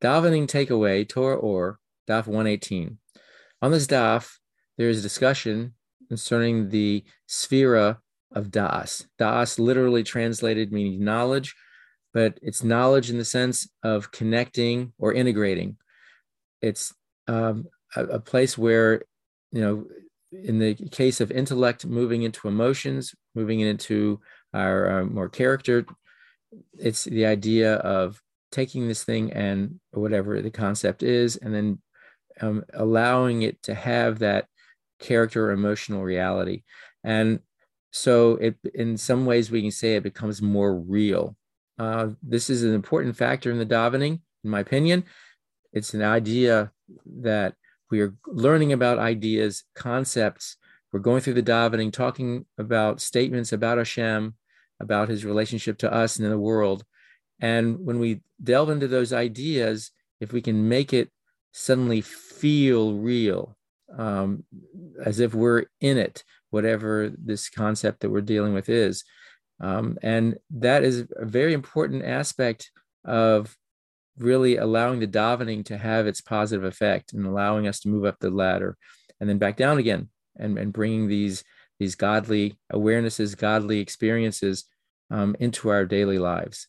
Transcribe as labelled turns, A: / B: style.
A: davening takeaway, Torah Ohr Daf 118. On this Daf, there is a discussion concerning the sefirah of Das. Das literally translated meaning knowledge, but it's knowledge in the sense of connecting or integrating. It's um, a, a place where, you know, in the case of intellect moving into emotions, moving into our uh, more character, it's the idea of taking this thing and whatever the concept is, and then um, allowing it to have that character or emotional reality. And so it in some ways we can say it becomes more real. Uh, this is an important factor in the davening, in my opinion. It's an idea that we are learning about ideas, concepts. We're going through the davening, talking about statements about Hashem, about his relationship to us and in the world. And when we delve into those ideas, if we can make it suddenly feel real, um, as if we're in it, whatever this concept that we're dealing with is. Um, and that is a very important aspect of really allowing the davening to have its positive effect and allowing us to move up the ladder and then back down again and, and bringing these these godly awarenesses godly experiences um, into our daily lives